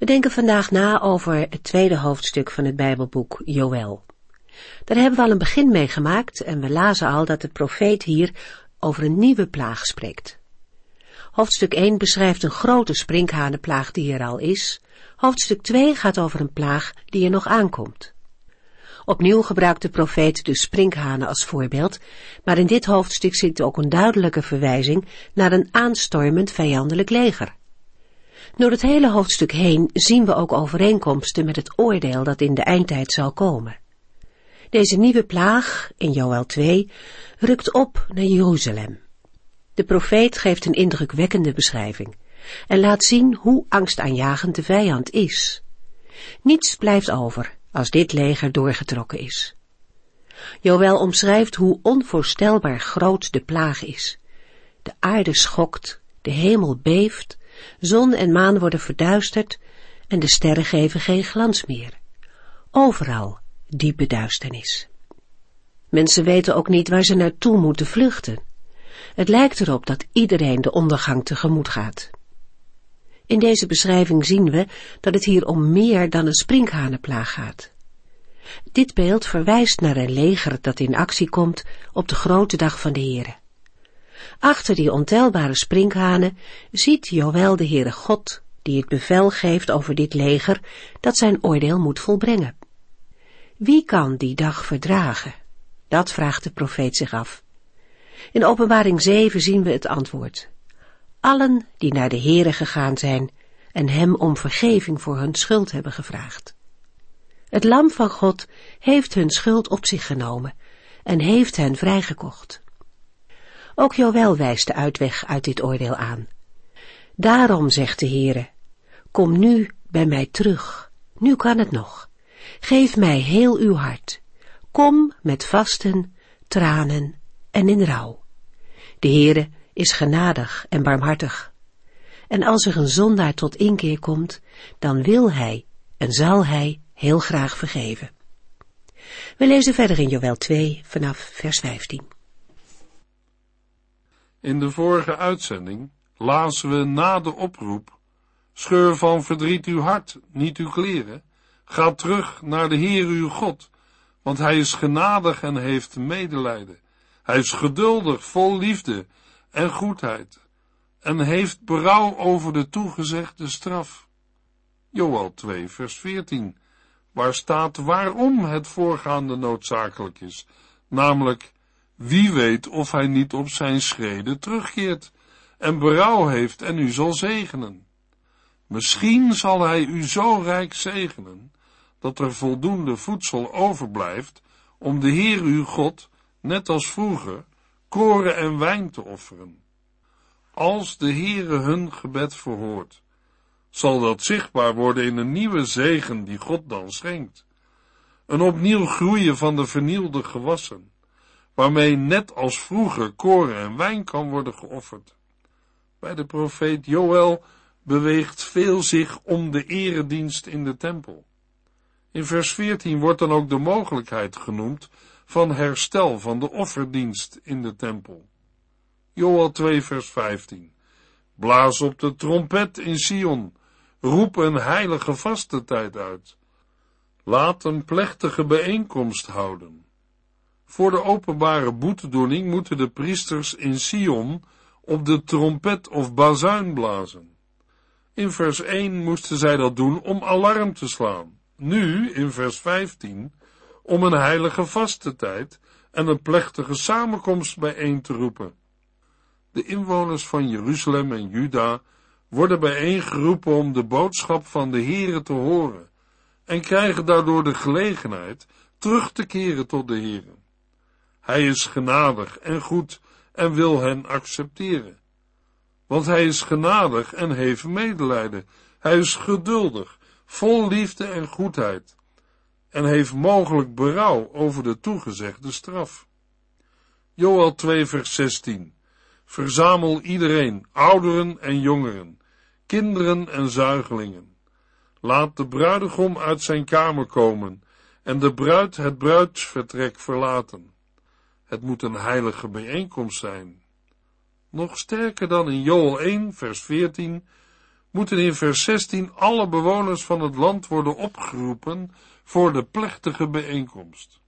We denken vandaag na over het tweede hoofdstuk van het Bijbelboek Joël. Daar hebben we al een begin mee gemaakt en we lazen al dat de profeet hier over een nieuwe plaag spreekt. Hoofdstuk 1 beschrijft een grote sprinkhanenplaag die er al is. Hoofdstuk 2 gaat over een plaag die er nog aankomt. Opnieuw gebruikt de profeet de sprinkhanen als voorbeeld, maar in dit hoofdstuk zit ook een duidelijke verwijzing naar een aanstormend vijandelijk leger. Door het hele hoofdstuk heen zien we ook overeenkomsten met het oordeel dat in de eindtijd zal komen. Deze nieuwe plaag, in Joel 2, rukt op naar Jeruzalem. De profeet geeft een indrukwekkende beschrijving en laat zien hoe angstaanjagend de vijand is. Niets blijft over als dit leger doorgetrokken is. Joel omschrijft hoe onvoorstelbaar groot de plaag is. De aarde schokt, de hemel beeft Zon en maan worden verduisterd en de sterren geven geen glans meer. Overal diepe duisternis. Mensen weten ook niet waar ze naartoe moeten vluchten. Het lijkt erop dat iedereen de ondergang tegemoet gaat. In deze beschrijving zien we dat het hier om meer dan een sprinkhanenplaag gaat. Dit beeld verwijst naar een leger dat in actie komt op de grote dag van de Here. Achter die ontelbare sprinkhanen ziet Joël de Heere God, die het bevel geeft over dit leger, dat zijn oordeel moet volbrengen. Wie kan die dag verdragen? Dat vraagt de profeet zich af. In openbaring 7 zien we het antwoord. Allen die naar de Heere gegaan zijn en hem om vergeving voor hun schuld hebben gevraagd. Het lam van God heeft hun schuld op zich genomen en heeft hen vrijgekocht. Ook Joël wijst de uitweg uit dit oordeel aan. Daarom zegt de Heere, kom nu bij mij terug, nu kan het nog. Geef mij heel uw hart. Kom met vasten, tranen en in rouw. De Heere is genadig en barmhartig. En als er een zondaar tot inkeer komt, dan wil hij en zal hij heel graag vergeven. We lezen verder in Joël 2 vanaf vers 15. In de vorige uitzending lazen we na de oproep, scheur van verdriet uw hart, niet uw kleren, ga terug naar de Heer uw God, want hij is genadig en heeft medelijden. Hij is geduldig, vol liefde en goedheid, en heeft berouw over de toegezegde straf. Joel 2, vers 14, waar staat waarom het voorgaande noodzakelijk is, namelijk wie weet of hij niet op zijn schreden terugkeert en berouw heeft en u zal zegenen. Misschien zal hij u zo rijk zegenen, dat er voldoende voedsel overblijft om de Heer uw God, net als vroeger, koren en wijn te offeren. Als de Heere hun gebed verhoort, zal dat zichtbaar worden in een nieuwe zegen die God dan schenkt. Een opnieuw groeien van de vernielde gewassen waarmee net als vroeger koren en wijn kan worden geofferd. Bij de profeet Joël beweegt veel zich om de eredienst in de tempel. In vers 14 wordt dan ook de mogelijkheid genoemd van herstel van de offerdienst in de tempel. Joël 2 vers 15 Blaas op de trompet in Sion, roep een heilige vastentijd uit. Laat een plechtige bijeenkomst houden. Voor de openbare boetedoening moeten de priesters in Sion op de trompet of bazuin blazen. In vers 1 moesten zij dat doen om alarm te slaan. Nu, in vers 15, om een heilige vastentijd en een plechtige samenkomst bijeen te roepen. De inwoners van Jeruzalem en Juda worden bijeengeroepen om de boodschap van de Here te horen en krijgen daardoor de gelegenheid terug te keren tot de Here. Hij is genadig en goed en wil hen accepteren. Want hij is genadig en heeft medelijden. Hij is geduldig, vol liefde en goedheid, en heeft mogelijk berouw over de toegezegde straf. Joel 2 vers 16 Verzamel iedereen, ouderen en jongeren, kinderen en zuigelingen. Laat de bruidegom uit zijn kamer komen en de bruid het bruidsvertrek verlaten. Het moet een heilige bijeenkomst zijn. Nog sterker dan in Joel 1, vers 14, moeten in vers 16 alle bewoners van het land worden opgeroepen voor de plechtige bijeenkomst.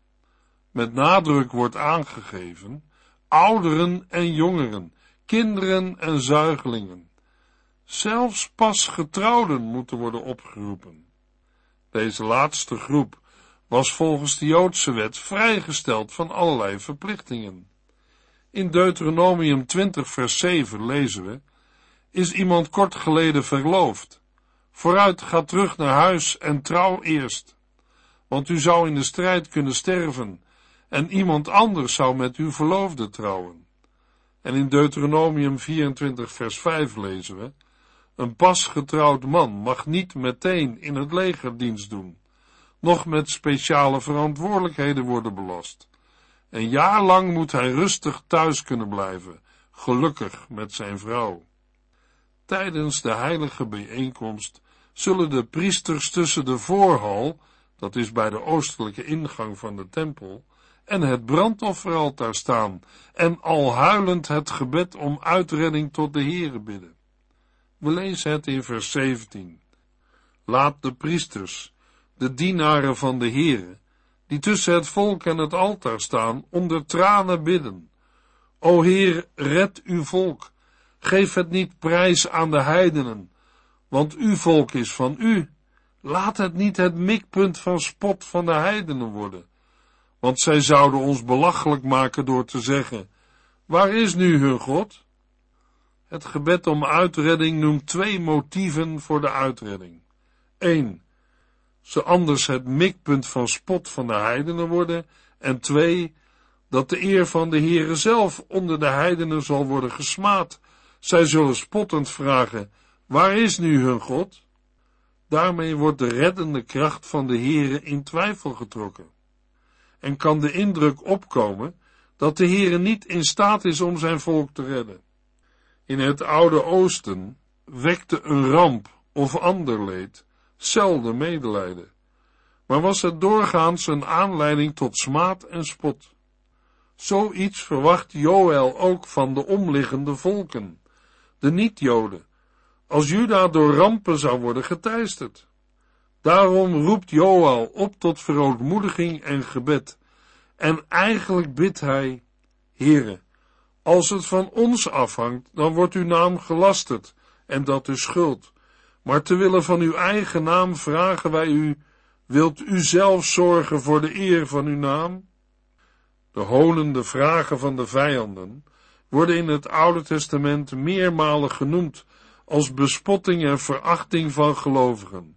Met nadruk wordt aangegeven, ouderen en jongeren, kinderen en zuigelingen. Zelfs pas getrouwden moeten worden opgeroepen. Deze laatste groep was volgens de Joodse wet vrijgesteld van allerlei verplichtingen. In Deuteronomium 20 vers 7 lezen we, is iemand kort geleden verloofd. Vooruit, ga terug naar huis en trouw eerst, want u zou in de strijd kunnen sterven en iemand anders zou met uw verloofde trouwen. En in Deuteronomium 24 vers 5 lezen we, een pas getrouwd man mag niet meteen in het leger dienst doen, nog met speciale verantwoordelijkheden worden belast. Een jaar lang moet hij rustig thuis kunnen blijven, gelukkig met zijn vrouw. Tijdens de heilige bijeenkomst zullen de priesters tussen de voorhal, dat is bij de oostelijke ingang van de tempel, en het brandofferaltaar staan en al huilend het gebed om uitredding tot de Heere bidden. We lezen het in vers 17. Laat de priesters, de dienaren van de Heere, die tussen het volk en het altaar staan, onder tranen bidden. O Heer, red uw volk, geef het niet prijs aan de heidenen, want uw volk is van u. Laat het niet het mikpunt van spot van de heidenen worden, want zij zouden ons belachelijk maken door te zeggen, waar is nu hun God? Het gebed om uitredding noemt twee motieven voor de uitredding. 1 ze anders het mikpunt van spot van de heidenen worden, en twee, dat de eer van de Heere zelf onder de heidenen zal worden gesmaad. Zij zullen spottend vragen, waar is nu hun God? Daarmee wordt de reddende kracht van de Heere in twijfel getrokken. En kan de indruk opkomen dat de Heere niet in staat is om zijn volk te redden. In het Oude Oosten wekte een ramp of ander leed zelden medelijden, maar was het doorgaans een aanleiding tot smaad en spot. Zoiets verwacht Joël ook van de omliggende volken, de niet-Joden, als Juda door rampen zou worden geteisterd. Daarom roept Joël op tot verootmoediging en gebed, en eigenlijk bidt hij, Heere, als het van ons afhangt, dan wordt uw naam gelasterd, en dat is schuld. Maar te willen van uw eigen naam vragen wij u, wilt u zelf zorgen voor de eer van uw naam? De honende vragen van de vijanden worden in het Oude Testament meermalen genoemd als bespotting en verachting van gelovigen.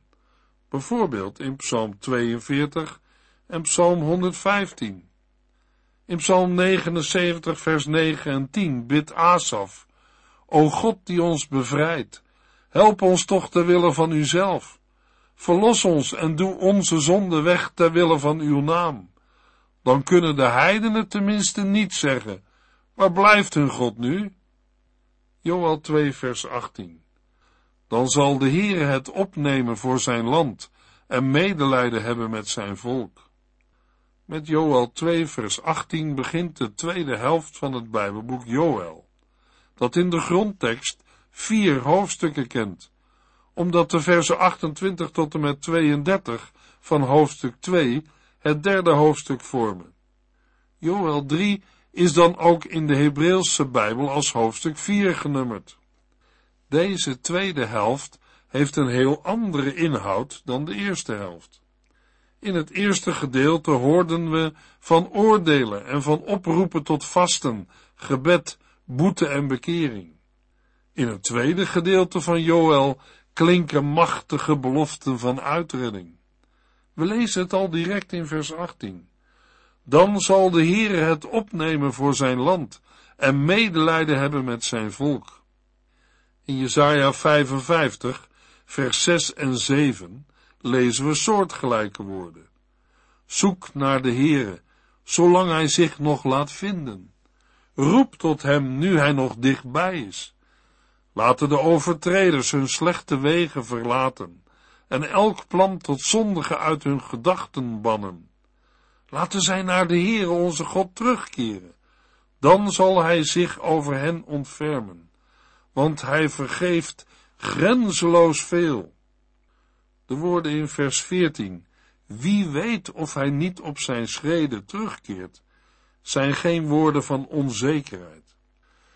Bijvoorbeeld in Psalm 42 en Psalm 115. In Psalm 79 vers 9 en 10 bidt Asaf, O God die ons bevrijdt, Help ons toch ter wille van uzelf. Verlos ons en doe onze zonde weg ter wille van uw naam. Dan kunnen de heidenen tenminste niet zeggen, waar blijft hun God nu? Joel 2 vers 18 Dan zal de Heere het opnemen voor zijn land en medelijden hebben met zijn volk. Met Joel 2 vers 18 begint de tweede helft van het Bijbelboek Joel, dat in de grondtekst vier hoofdstukken kent, omdat de versen 28 tot en met 32 van hoofdstuk 2 het derde hoofdstuk vormen. Joel 3 is dan ook in de Hebreeuwse Bijbel als hoofdstuk 4 genummerd. Deze tweede helft heeft een heel andere inhoud dan de eerste helft. In het eerste gedeelte hoorden we van oordelen en van oproepen tot vasten, gebed, boete en bekering. In het tweede gedeelte van Joel klinken machtige beloften van uitredding. We lezen het al direct in vers 18. Dan zal de Heere het opnemen voor zijn land en medelijden hebben met zijn volk. In Jesaja 55, vers 6 en 7 lezen we soortgelijke woorden. Zoek naar de Heere, zolang hij zich nog laat vinden. Roep tot hem nu hij nog dichtbij is. Laten de overtreders hun slechte wegen verlaten en elk plan tot zondige uit hun gedachten bannen. Laten zij naar de Heere onze God terugkeren. Dan zal hij zich over hen ontfermen, want hij vergeeft grenzeloos veel. De woorden in vers 14, wie weet of hij niet op zijn schreden terugkeert, zijn geen woorden van onzekerheid.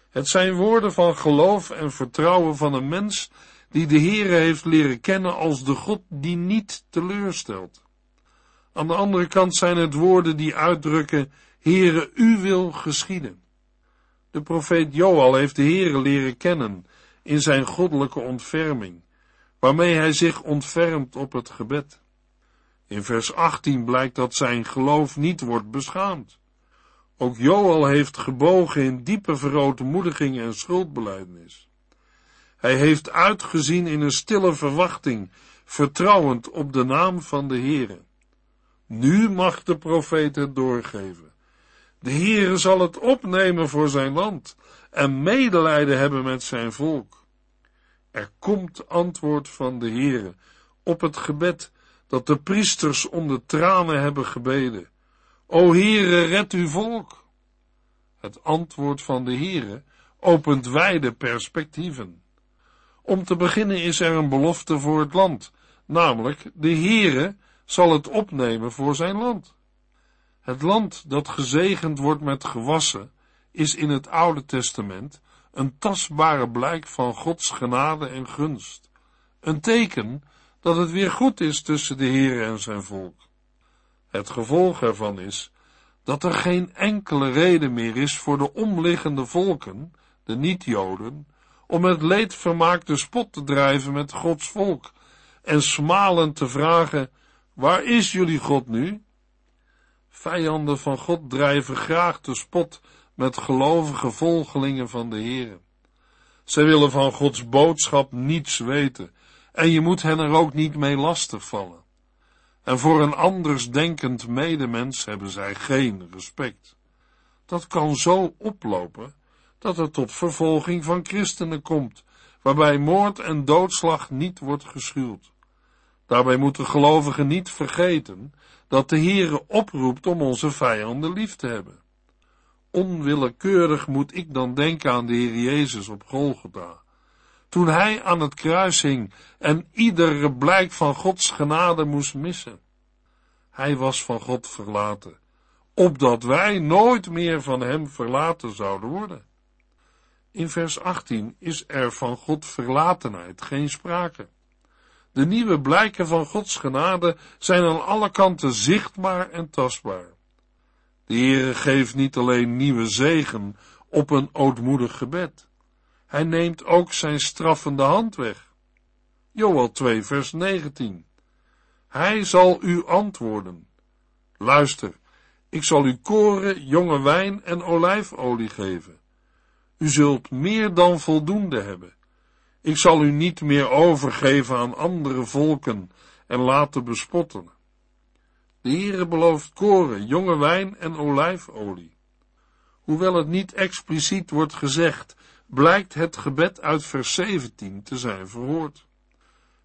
Het zijn woorden van geloof en vertrouwen van een mens die de Heere heeft leren kennen als de God die niet teleurstelt. Aan de andere kant zijn het woorden die uitdrukken, Heere, u wil geschieden. De profeet Joal heeft de Heere leren kennen in zijn goddelijke ontferming, waarmee hij zich ontfermt op het gebed. In vers 18 blijkt dat zijn geloof niet wordt beschaamd. Ook Joal heeft gebogen in diepe verootmoediging en schuldbeleidnis. Hij heeft uitgezien in een stille verwachting, vertrouwend op de naam van de Heere. Nu mag de profeet het doorgeven. De Heere zal het opnemen voor zijn land en medelijden hebben met zijn volk. Er komt antwoord van de Heere op het gebed dat de priesters onder tranen hebben gebeden. O Heere, red uw volk. Het antwoord van de Heere opent wijde perspectieven. Om te beginnen is er een belofte voor het land, namelijk de Heere zal het opnemen voor zijn land. Het land dat gezegend wordt met gewassen is in het Oude Testament een tastbare blijk van Gods genade en gunst, een teken dat het weer goed is tussen de Heer en zijn volk. Het gevolg ervan is dat er geen enkele reden meer is voor de omliggende volken, de niet-Joden, om het leedvermaak de spot te drijven met Gods volk en smalend te vragen, waar is jullie God nu? Vijanden van God drijven graag de spot met gelovige volgelingen van de Heer. Zij willen van Gods boodschap niets weten en je moet hen er ook niet mee lastigvallen. En voor een anders denkend medemens hebben zij geen respect. Dat kan zo oplopen dat het tot vervolging van christenen komt, waarbij moord en doodslag niet wordt geschuwd. Daarbij moeten gelovigen niet vergeten dat de Heere oproept om onze vijanden lief te hebben. Onwillekeurig moet ik dan denken aan de Heer Jezus op Golgotha, toen hij aan het kruis hing en iedere blijk van Gods genade moest missen. Hij was van God verlaten, opdat wij nooit meer van hem verlaten zouden worden. In vers 18 is er van God verlatenheid geen sprake. De nieuwe blijken van Gods genade zijn aan alle kanten zichtbaar en tastbaar. De Heere geeft niet alleen nieuwe zegen op een ootmoedig gebed. Hij neemt ook zijn straffende hand weg. Joel 2 vers 19. Hij zal u antwoorden. Luister, ik zal u koren, jonge wijn en olijfolie geven. U zult meer dan voldoende hebben. Ik zal u niet meer overgeven aan andere volken en laten bespotten. De Heere belooft koren, jonge wijn en olijfolie. Hoewel het niet expliciet wordt gezegd, blijkt het gebed uit vers 17 te zijn verhoord.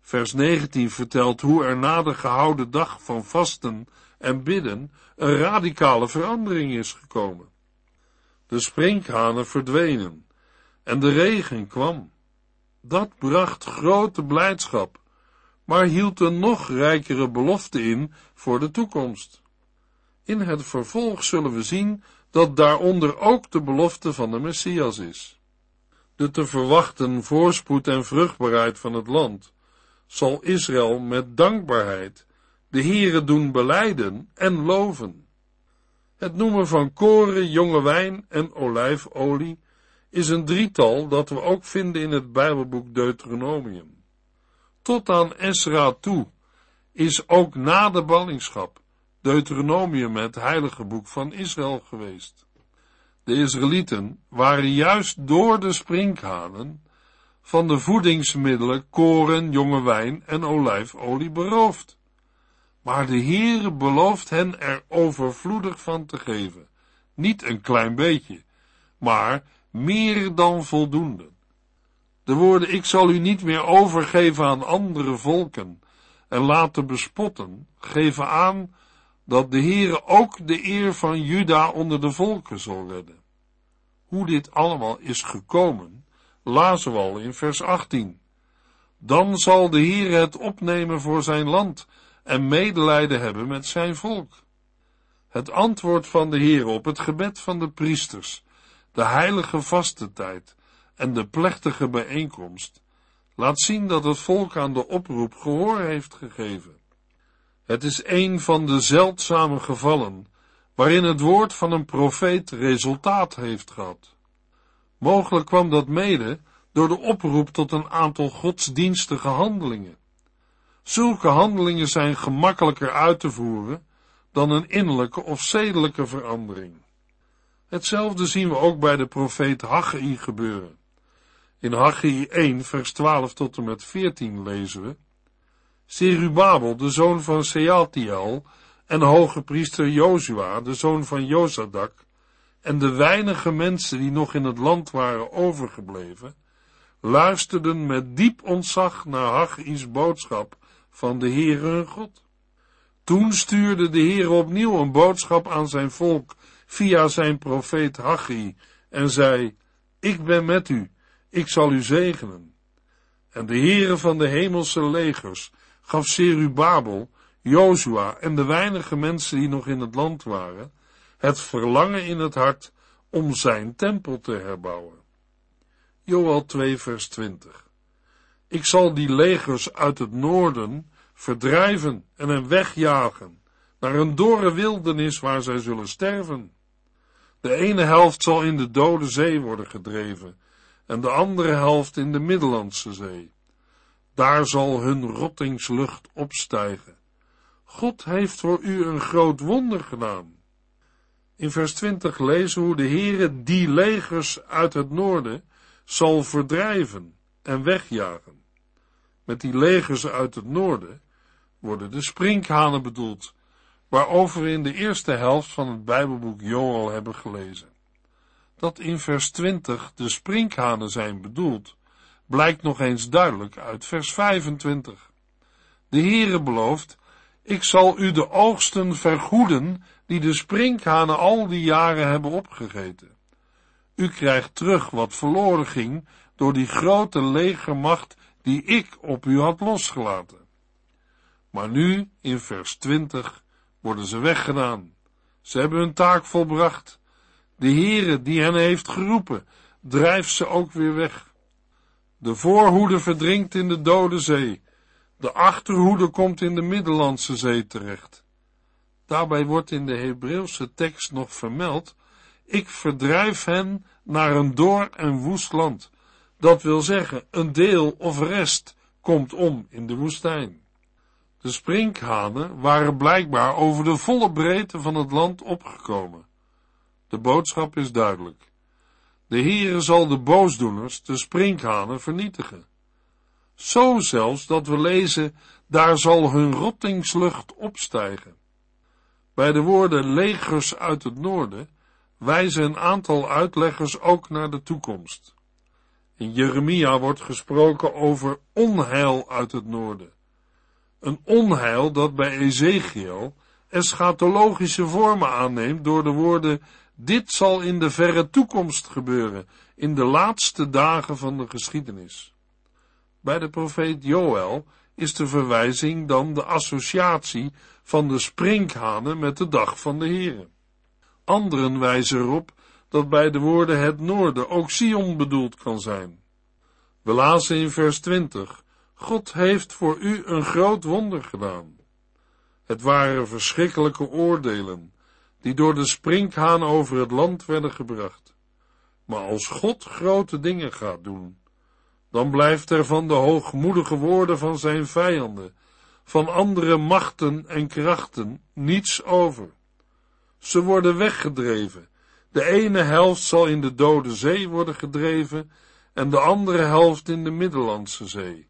Vers 19 vertelt hoe er na de gehouden dag van vasten en bidden een radicale verandering is gekomen. De sprinkhanen verdwenen en de regen kwam. Dat bracht grote blijdschap, maar hield een nog rijkere belofte in voor de toekomst. In het vervolg zullen we zien dat daaronder ook de belofte van de Messias is. De te verwachten voorspoed en vruchtbaarheid van het land zal Israël met dankbaarheid de Heere doen beleiden en loven. Het noemen van koren, jonge wijn en olijfolie is een drietal dat we ook vinden in het Bijbelboek Deuteronomium. Tot aan Esra toe is ook na de ballingschap Deuteronomium het heilige boek van Israël geweest. De Israëlieten waren juist door de sprinkhanen van de voedingsmiddelen, koren, jonge wijn en olijfolie beroofd. Maar de Heere belooft hen er overvloedig van te geven. Niet een klein beetje, maar meer dan voldoende. De woorden, ik zal u niet meer overgeven aan andere volken en laten bespotten, geven aan dat de Heere ook de eer van Juda onder de volken zal redden. Hoe dit allemaal is gekomen, lazen we al in vers 18. Dan zal de Heere het opnemen voor zijn land en medelijden hebben met zijn volk. Het antwoord van de Heer op het gebed van de priesters, de heilige vastentijd en de plechtige bijeenkomst, laat zien dat het volk aan de oproep gehoor heeft gegeven. Het is een van de zeldzame gevallen waarin het woord van een profeet resultaat heeft gehad. Mogelijk kwam dat mede door de oproep tot een aantal godsdienstige handelingen. Zulke handelingen zijn gemakkelijker uit te voeren dan een innerlijke of zedelijke verandering. Hetzelfde zien we ook bij de profeet Haggai gebeuren. In Haggai 1 vers 12 tot en met 14 lezen we Serubabel, de zoon van Sealtiel, en hoge priester Jozua, de zoon van Jozadak, en de weinige mensen die nog in het land waren overgebleven, luisterden met diep ontzag naar Haggai's boodschap van de Heere hun God. Toen stuurde de Heer opnieuw een boodschap aan zijn volk via zijn profeet Haggai en zei, ik ben met u, ik zal u zegenen. En de Heere van de hemelse legers gaf Serubabel, Jozua en de weinige mensen die nog in het land waren, het verlangen in het hart om zijn tempel te herbouwen. Joel 2 vers 20 Ik zal die legers uit het noorden verdrijven en hen wegjagen naar een dorre wildernis waar zij zullen sterven. De ene helft zal in de dode zee worden gedreven en de andere helft in de Middellandse zee. Daar zal hun rottingslucht opstijgen. God heeft voor u een groot wonder gedaan. In vers 20 lezen hoe de Heere die legers uit het noorden zal verdrijven en wegjagen. Met die legers uit het noorden worden de sprinkhanen bedoeld, waarover we in de eerste helft van het Bijbelboek Joel hebben gelezen. Dat in vers 20 de sprinkhanen zijn bedoeld, blijkt nog eens duidelijk uit vers 25. De Heere belooft, ik zal u de oogsten vergoeden die de sprinkhanen al die jaren hebben opgegeten. U krijgt terug wat verloren ging door die grote legermacht die ik op u had losgelaten. Maar nu, in vers 20, worden ze weggedaan. Ze hebben hun taak volbracht. De Heere die hen heeft geroepen, drijft ze ook weer weg. De voorhoede verdrinkt in de dode zee. De achterhoede komt in de Middellandse Zee terecht. Daarbij wordt in de Hebreeuwse tekst nog vermeld, ik verdrijf hen naar een door en woest land. Dat wil zeggen, een deel of rest komt om in de woestijn. De sprinkhanen waren blijkbaar over de volle breedte van het land opgekomen. De boodschap is duidelijk. De Heere zal de boosdoeners, de sprinkhanen, vernietigen. Zo zelfs dat we lezen, daar zal hun rottingslucht opstijgen. Bij de woorden legers uit het noorden wijzen een aantal uitleggers ook naar de toekomst. In Jeremia wordt gesproken over onheil uit het noorden. Een onheil dat bij Ezekiel eschatologische vormen aanneemt door de woorden dit zal in de verre toekomst gebeuren, in de laatste dagen van de geschiedenis. Bij de profeet Joël is de verwijzing dan de associatie van de sprinkhanen met de dag van de Here. Anderen wijzen erop dat bij de woorden het noorden ook Sion bedoeld kan zijn. We lazen in vers 20 God heeft voor u een groot wonder gedaan. Het waren verschrikkelijke oordelen, die door de sprinkhaan over het land werden gebracht. Maar als God grote dingen gaat doen, dan blijft er van de hoogmoedige woorden van zijn vijanden, van andere machten en krachten, niets over. Ze worden weggedreven. De ene helft zal in de dode zee worden gedreven en de andere helft in de Middellandse Zee.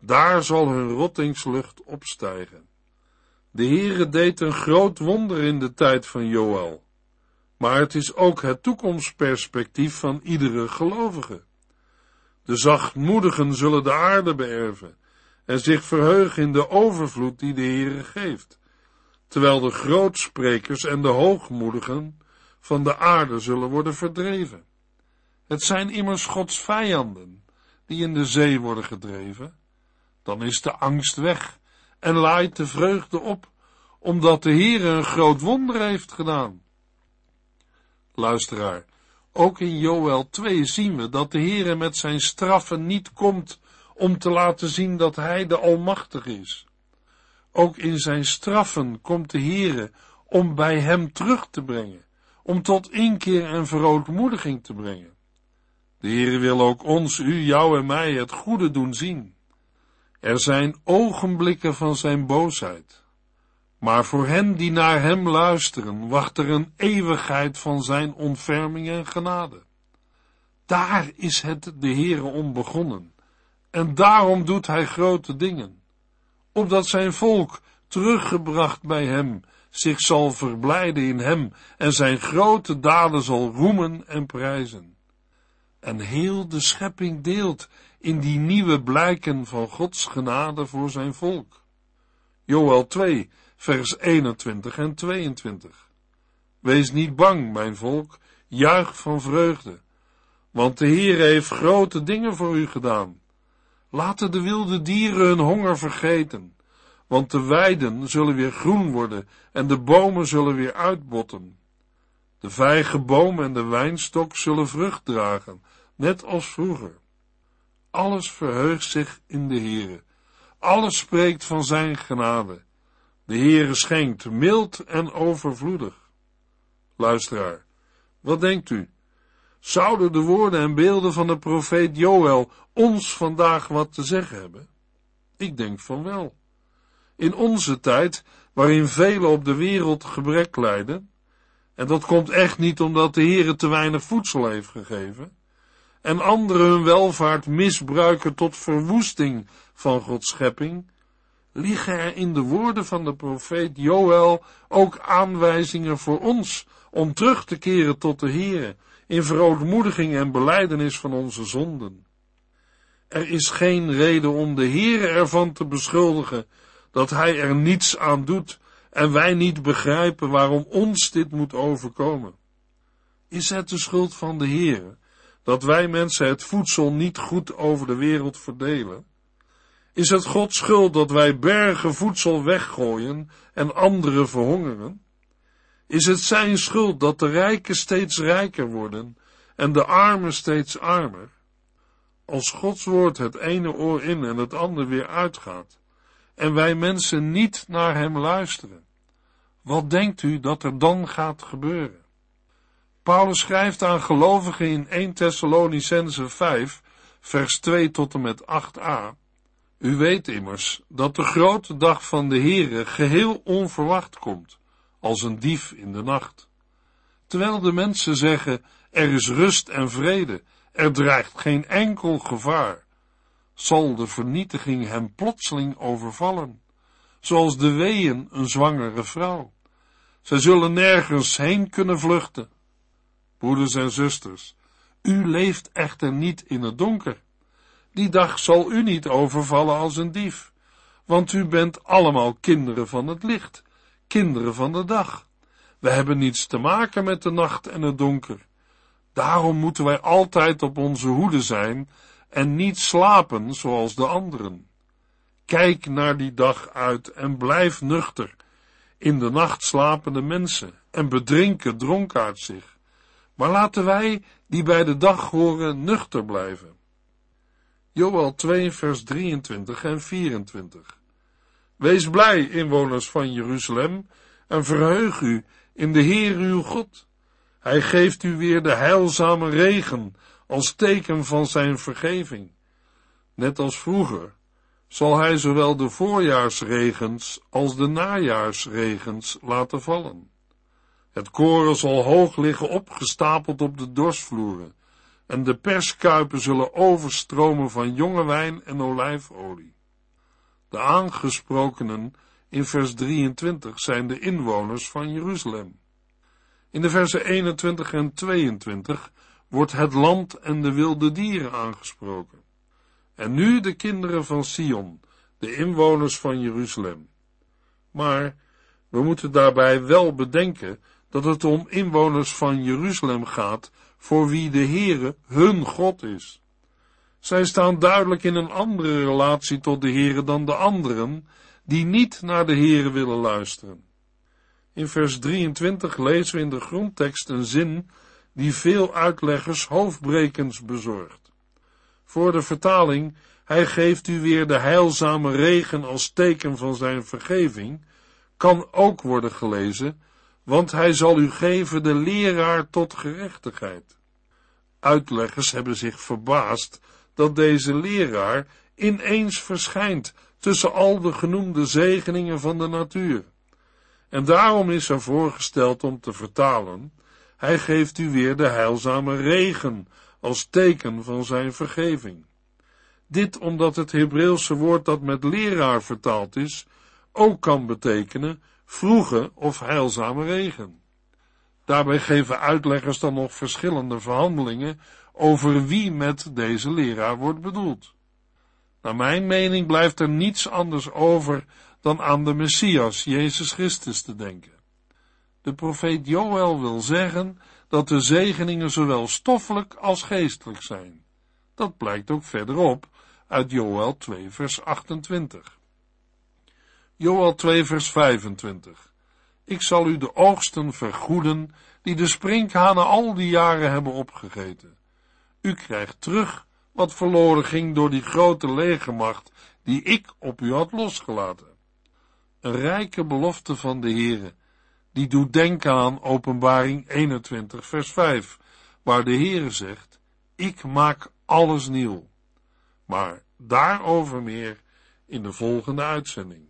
Daar zal hun rottingslucht opstijgen. De Heere deed een groot wonder in de tijd van Joël, maar het is ook het toekomstperspectief van iedere gelovige. De zachtmoedigen zullen de aarde beërven en zich verheugen in de overvloed die de Heere geeft, terwijl de grootsprekers en de hoogmoedigen van de aarde zullen worden verdreven. Het zijn immers Gods vijanden die in de zee worden gedreven. Dan is de angst weg en laait de vreugde op, omdat de Heere een groot wonder heeft gedaan. Luisteraar, ook in Joel 2 zien we dat de Heere met zijn straffen niet komt om te laten zien dat Hij de Almachtige is. Ook in zijn straffen komt de Heere om bij Hem terug te brengen, om tot inkeer en verootmoediging te brengen. De Heere wil ook ons, u, jou en mij het goede doen zien. Er zijn ogenblikken van zijn boosheid, maar voor hen die naar hem luisteren, wacht er een eeuwigheid van zijn ontferming en genade. Daar is het de Heere om begonnen, en daarom doet hij grote dingen, opdat zijn volk, teruggebracht bij hem, zich zal verblijden in hem en zijn grote daden zal roemen en prijzen. En heel de schepping deelt in die nieuwe blijken van Gods genade voor zijn volk. Joel 2, vers 21 en 22. Wees niet bang, mijn volk, juich van vreugde, want de Heer heeft grote dingen voor u gedaan. Laten de wilde dieren hun honger vergeten, want de weiden zullen weer groen worden en de bomen zullen weer uitbotten. De vijgenboom en de wijnstok zullen vrucht dragen, net als vroeger. Alles verheugt zich in de Heere. Alles spreekt van zijn genade. De Heere schenkt mild en overvloedig. Luisteraar, wat denkt u? Zouden de woorden en beelden van de profeet Joël ons vandaag wat te zeggen hebben? Ik denk van wel. In onze tijd, waarin velen op de wereld gebrek lijden, en dat komt echt niet omdat de Heere te weinig voedsel heeft gegeven, en anderen hun welvaart misbruiken tot verwoesting van Gods schepping, liggen er in de woorden van de profeet Joël ook aanwijzingen voor ons om terug te keren tot de Heere in verootmoediging en beleidenis van onze zonden. Er is geen reden om de Heere ervan te beschuldigen dat hij er niets aan doet en wij niet begrijpen waarom ons dit moet overkomen. Is het de schuld van de Heere dat wij mensen het voedsel niet goed over de wereld verdelen? Is het Gods schuld dat wij bergen voedsel weggooien en anderen verhongeren? Is het zijn schuld dat de rijken steeds rijker worden en de armen steeds armer? Als Gods woord het ene oor in en het andere weer uitgaat, en wij mensen niet naar hem luisteren, wat denkt u dat er dan gaat gebeuren? Paulus schrijft aan gelovigen in 1 Thessalonicense 5, vers 2 tot en met 8a. U weet immers dat de grote dag van de Heere geheel onverwacht komt, als een dief in de nacht. Terwijl de mensen zeggen, er is rust en vrede, er dreigt geen enkel gevaar, zal de vernietiging hem plotseling overvallen, zoals de weeën een zwangere vrouw. Zij zullen nergens heen kunnen vluchten broeders en zusters, u leeft echter niet in het donker. Die dag zal u niet overvallen als een dief, want u bent allemaal kinderen van het licht, kinderen van de dag. We hebben niets te maken met de nacht en het donker. Daarom moeten wij altijd op onze hoede zijn en niet slapen zoals de anderen. Kijk naar die dag uit en blijf nuchter. In de nacht slapen de mensen en bedrinken dronkaard zich. Maar laten wij, die bij de dag horen, nuchter blijven. Joel 2, vers 23 en 24. Wees blij, inwoners van Jeruzalem, en verheug u in de Heer uw God. Hij geeft u weer de heilzame regen als teken van zijn vergeving. Net als vroeger zal hij zowel de voorjaarsregens als de najaarsregens laten vallen. Het koren zal hoog liggen opgestapeld op de dorsvloeren, en de perskuipen zullen overstromen van jonge wijn en olijfolie. De aangesprokenen in vers 23 zijn de inwoners van Jeruzalem. In de versen 21 en 22 wordt het land en de wilde dieren aangesproken. En nu de kinderen van Sion, de inwoners van Jeruzalem. Maar we moeten daarbij wel bedenken dat het om inwoners van Jeruzalem gaat, voor wie de Heere hun God is. Zij staan duidelijk in een andere relatie tot de Heere dan de anderen, die niet naar de Heere willen luisteren. In vers 23 lezen we in de grondtekst een zin die veel uitleggers hoofdbrekens bezorgt. Voor de vertaling, hij geeft u weer de heilzame regen als teken van zijn vergeving, kan ook worden gelezen, want hij zal u geven de leraar tot gerechtigheid. Uitleggers hebben zich verbaasd dat deze leraar ineens verschijnt tussen al de genoemde zegeningen van de natuur. En daarom is er voorgesteld om te vertalen, hij geeft u weer de heilzame regen als teken van zijn vergeving. Dit omdat het Hebreeuwse woord dat met leraar vertaald is, ook kan betekenen vroege of heilzame regen. Daarbij geven uitleggers dan nog verschillende verhandelingen over wie met deze leraar wordt bedoeld. Naar mijn mening blijft er niets anders over dan aan de Messias, Jezus Christus, te denken. De profeet Joël wil zeggen dat de zegeningen zowel stoffelijk als geestelijk zijn. Dat blijkt ook verderop uit Joël 2 vers 28. Joël 2 vers 25. Ik zal u de oogsten vergoeden die de sprinkhanen al die jaren hebben opgegeten. U krijgt terug wat verloren ging door die grote legermacht die ik op u had losgelaten. Een rijke belofte van de Heere, die doet denken aan openbaring 21 vers 5, waar de Heere zegt, ik maak alles nieuw. Maar daarover meer in de volgende uitzending.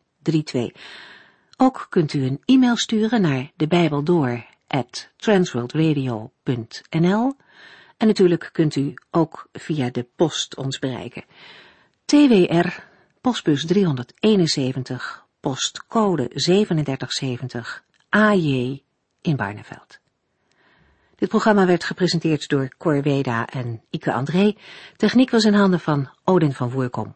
Ook kunt u een e-mail sturen naar de Bijbel door transworldradio.nl en natuurlijk kunt u ook via de post ons bereiken. TWR, postbus 371, postcode 3770, AJ in Barneveld. Dit programma werd gepresenteerd door Cor Weda en Ike André. Techniek was in handen van Odin van Voerkom.